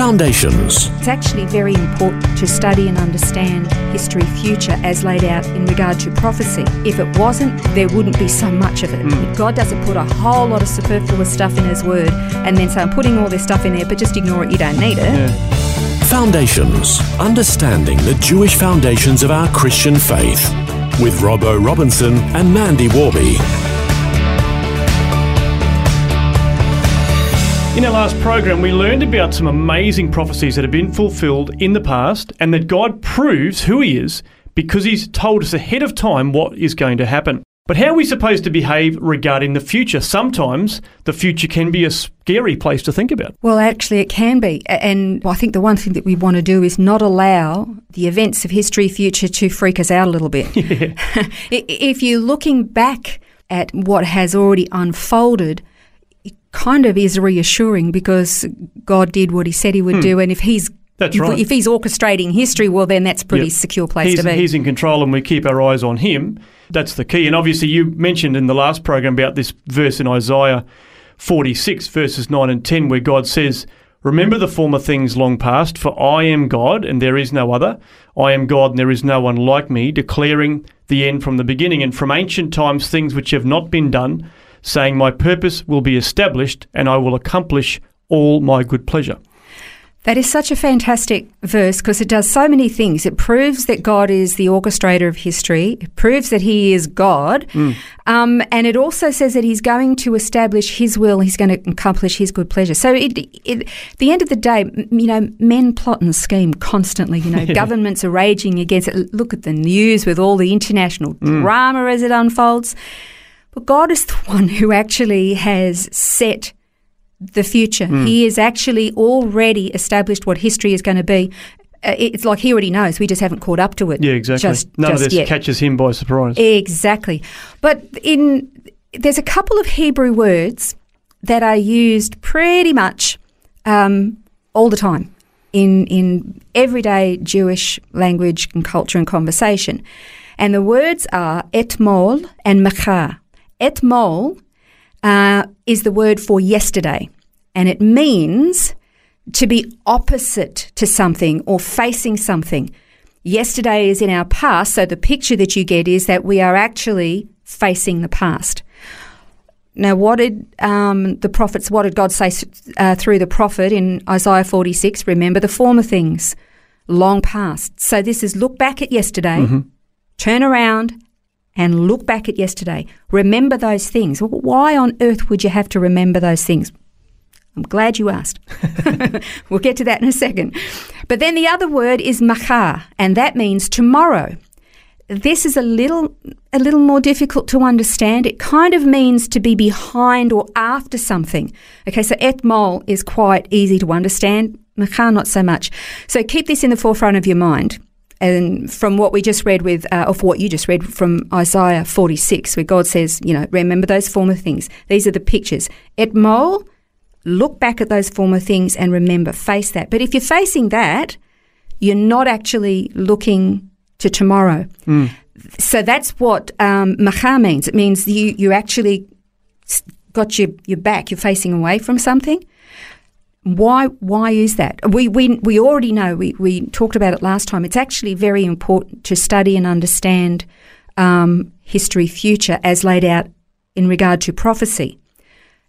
Foundations. It's actually very important to study and understand history future as laid out in regard to prophecy. If it wasn't, there wouldn't be so much of it. Mm. God doesn't put a whole lot of superfluous stuff in His Word and then say, I'm putting all this stuff in there, but just ignore it, you don't need it. Foundations. Understanding the Jewish foundations of our Christian faith. With Robbo Robinson and Mandy Warby. In our last program, we learned about some amazing prophecies that have been fulfilled in the past and that God proves who He is because He's told us ahead of time what is going to happen. But how are we supposed to behave regarding the future? Sometimes the future can be a scary place to think about. Well, actually, it can be. And I think the one thing that we want to do is not allow the events of history future to freak us out a little bit. I- if you're looking back at what has already unfolded, kind of is reassuring because God did what He said He would do, and if He's Hmm. That's if, right. if He's orchestrating history, well, then that's a pretty Yep. secure place he's, to be. He's in control and we keep our eyes on him. That's the key. And obviously, you mentioned in the last program about this verse in Isaiah 46, verses 9 and 10, where God says, Remember the former things long past, for I am God and there is no other. I am God and there is no one like me, declaring the end from the beginning and from ancient times things which have not been done, saying, My purpose will be established and I will accomplish all my good pleasure. That is such a fantastic verse because it does so many things. It proves that God is the orchestrator of history. It proves that He is God. Um, and it also says that He's going to establish His will. He's going to accomplish His good pleasure. So it, it, at the end of the day, you know, men plot and scheme constantly. You know, governments are raging against it. Look at the news with all the international drama as it unfolds. But God is the one who actually has set the future. He has actually already established what history is going to be. Uh, it's like he already knows. We just haven't caught up to it. Yeah, exactly. Just, None just of this yet. catches him by surprise. Exactly. But in there's a couple of Hebrew words that are used pretty much um, all the time in in everyday Jewish language and culture and conversation. And the words are etmol and machar. Etmol uh, is the word for yesterday, and it means to be opposite to something or facing something. Yesterday is in our past, so the picture that you get is that we are actually facing the past. Now, what did um, the prophets, what did God say uh, through the prophet in Isaiah 46? Remember the former things, long past. So this is look back at yesterday, turn around and look back at yesterday. Remember those things. Why on earth would you have to remember those things? I'm glad you asked. we'll get to that in a second. But then the other word is machar, and that means tomorrow. This is a little a little more difficult to understand. It kind of means to be behind or after something. Okay, so etmol is quite easy to understand. Machar not so much. So keep this in the forefront of your mind. And from what we just read with, uh, of what you just read from Isaiah 46, where God says, you know, remember those former things. These are the pictures. Etmol, look back at those former things and remember, face that. But if you're facing that, you're not actually looking to tomorrow. So that's what um, machar means. It means you you actually got your, your back, you're facing away from something. Why why is that? We we, we already know, we, we talked about it last time. It's actually very important to study and understand um, history future as laid out in regard to prophecy.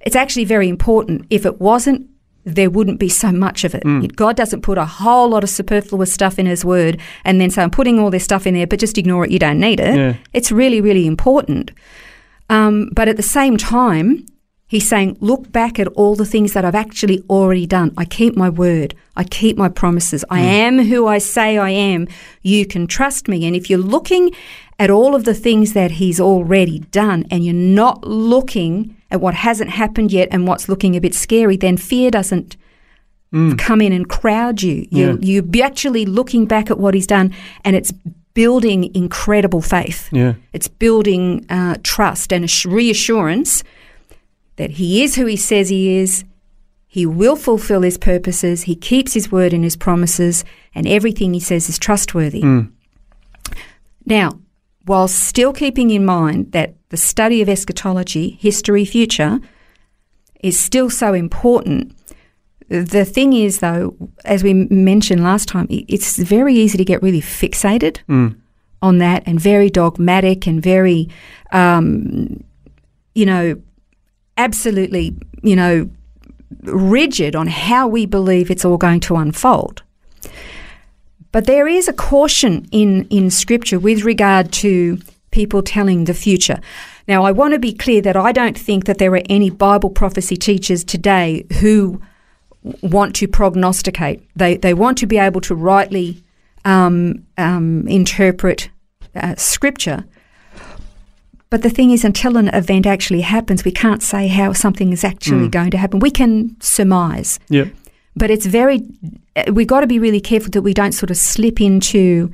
It's actually very important. If it wasn't, there wouldn't be so much of it. God doesn't put a whole lot of superfluous stuff in His Word and then say, I'm putting all this stuff in there, but just ignore it, you don't need it. Yeah. It's really, really important. Um, but at the same time, He's saying, look back at all the things that I've actually already done. I keep my word. I keep my promises. I am who I say I am. You can trust me. And if you're looking at all of the things that he's already done and you're not looking at what hasn't happened yet and what's looking a bit scary, then fear doesn't come in and crowd you. You Yeah. you be actually looking back at what he's done, and it's building incredible faith. Yeah. It's building uh, trust and ass- reassurance that he is who he says he is. He will fulfill his purposes. He keeps his word and his promises, and everything he says is trustworthy. Now, while still keeping in mind that the study of eschatology, history, future, is still so important, the thing is, though, as we mentioned last time, it's very easy to get really fixated on that and very dogmatic and very, um, you know, absolutely, you know, rigid on how we believe it's all going to unfold. But there is a caution in, in Scripture with regard to people telling the future. Now, I want to be clear that I don't think that there are any Bible prophecy teachers today who want to prognosticate. They, they want to be able to rightly um, um, interpret uh, Scripture. But the thing is, until an event actually happens, we can't say how something is actually going to happen. We can surmise Yeah. but it's very, we've got to be really careful that we don't sort of slip into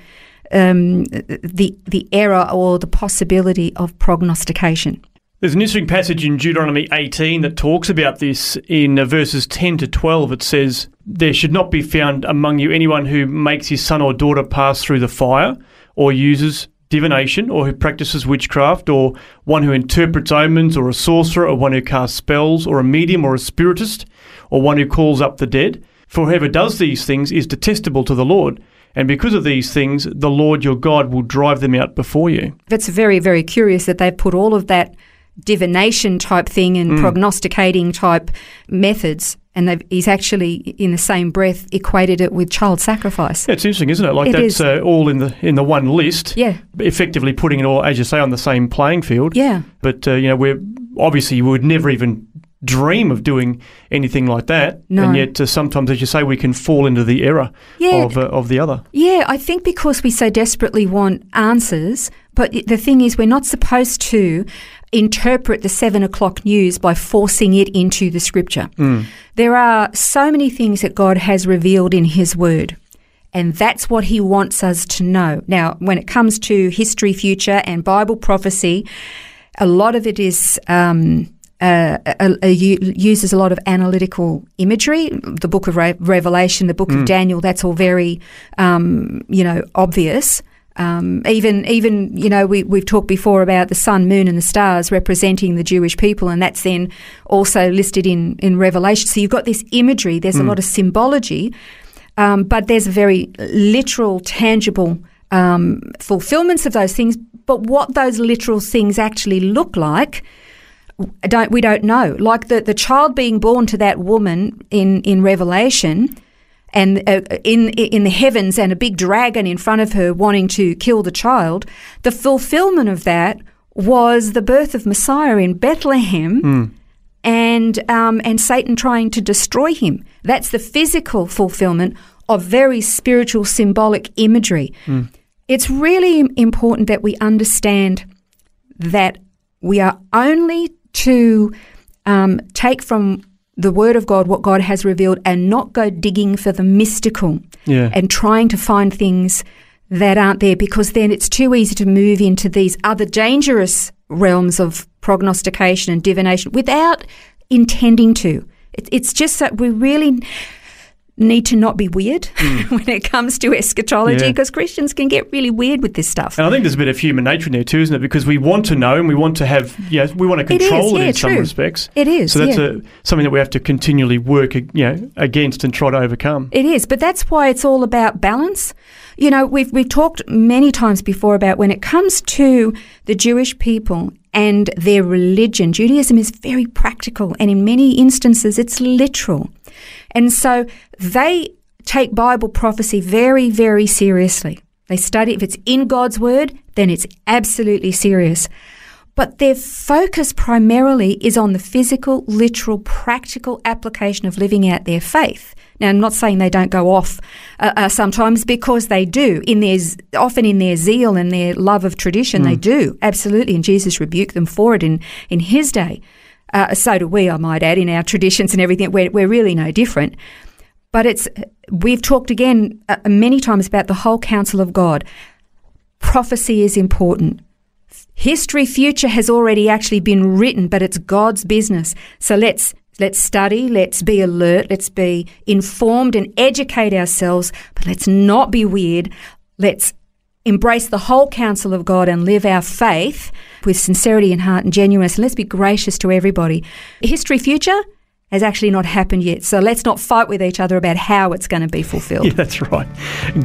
um, the the error or the possibility of prognostication. There's an interesting passage in Deuteronomy 18 that talks about this. In uh, verses 10 to 12, it says, There should not be found among you anyone who makes his son or daughter pass through the fire, or uses divination, or who practices witchcraft, or one who interprets omens, or a sorcerer, or one who casts spells, or a medium, or a spiritist, or one who calls up the dead. For whoever does these things is detestable to the Lord. And because of these things, the Lord your God will drive them out before you. That's very very curious that they've put all of that divination type thing and prognosticating type methods, and they've, he's actually in the same breath equated it with child sacrifice. Yeah, it's interesting, isn't it? Like It that's uh, all in the in the one list. Yeah. Effectively putting it all, as you say, on the same playing field. Yeah. But uh, you know, we're obviously we would never even dream of doing anything like that. No. And yet, uh, sometimes, as you say, we can fall into the error Yeah. of uh, of the other. Yeah, I think because we so desperately want answers, but the thing is, we're not supposed to interpret the seven o'clock news by forcing it into the scripture. There are so many things that God has revealed in His Word. And that's what he wants us to know. Now, when it comes to history, future, and Bible prophecy, a lot of it is um, uh, uh, uh, uses a lot of analytical imagery. The Book of Re- Revelation, the Book of Daniel, that's all very, um, you know, obvious. Um, even, even you know, we, we've talked before about the sun, moon, and the stars representing the Jewish people, and that's then also listed in in Revelation. So you've got this imagery. There's a lot of symbology, um, but there's a very literal, tangible um, fulfillments of those things. But what those literal things actually look like, don't we don't know. Like the, the child being born to that woman in in Revelation, and uh, in in the heavens, and a big dragon in front of her wanting to kill the child. The fulfillment of that was the birth of Messiah in Bethlehem and um, and Satan trying to destroy him. That's the physical fulfillment of very spiritual symbolic imagery. It's really important that we understand that we are only to um, take from the Word of God what God has revealed and not go digging for the mystical Yeah. and trying to find things that aren't there because then it's too easy to move into these other dangerous realms of prognostication and divination without intending to. It, it's just that we really need to not be weird hmm. when it comes to eschatology Yeah. because Christians can get really weird with this stuff. And I think there's a bit of human nature in there too, isn't it? Because we want to know and we want to have, you know, we want to It is, control it, yeah, in some respects. It is, So that's yeah. a, something that we have to continually work, you know, against and try to overcome. It is, but that's why it's all about balance. You know, we've we've talked many times before about when it comes to the Jewish people and their religion, Judaism is very practical and in many instances it's literal. And so they take Bible prophecy very, very seriously. They study if it's in God's word, then it's absolutely serious. But their focus primarily is on the physical, literal, practical application of living out their faith. Now, I'm not saying they don't go off uh, uh, sometimes because they do. In their often in their zeal and their love of tradition, they do absolutely, and Jesus rebuked them for it in in his day. Uh, so do we, I might add, in our traditions and everything. We're, we're really no different. but it's we've talked again uh, many times about the whole counsel of God. Prophecy is important. History future has already actually been written, but it's God's business. So let's let's study, let's be alert, let's be informed and educate ourselves, but let's not be weird. Let's embrace the whole counsel of God and live our faith with sincerity and heart and genuineness. And let's be gracious to everybody. History future has actually not happened yet. So let's not fight with each other about how it's going to be fulfilled. Yeah, that's right.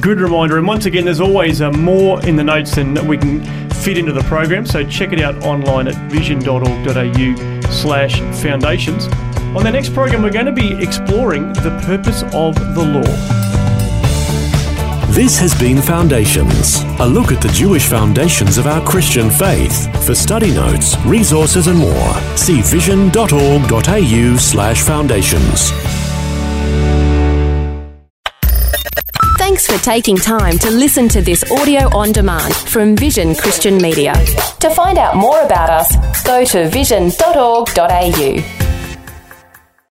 Good reminder. And once again, there's always uh, more in the notes than we can fit into the program. So check it out online at vision.org.au slash foundations. On the next program, we're going to be exploring the purpose of the law. This has been Foundations, a look at the Jewish foundations of our Christian faith. For study notes, resources, and more, see vision.org.au slash foundations. Thanks for taking time to listen to this audio on demand from Vision Christian Media. To find out more about us, go to vision.org.au.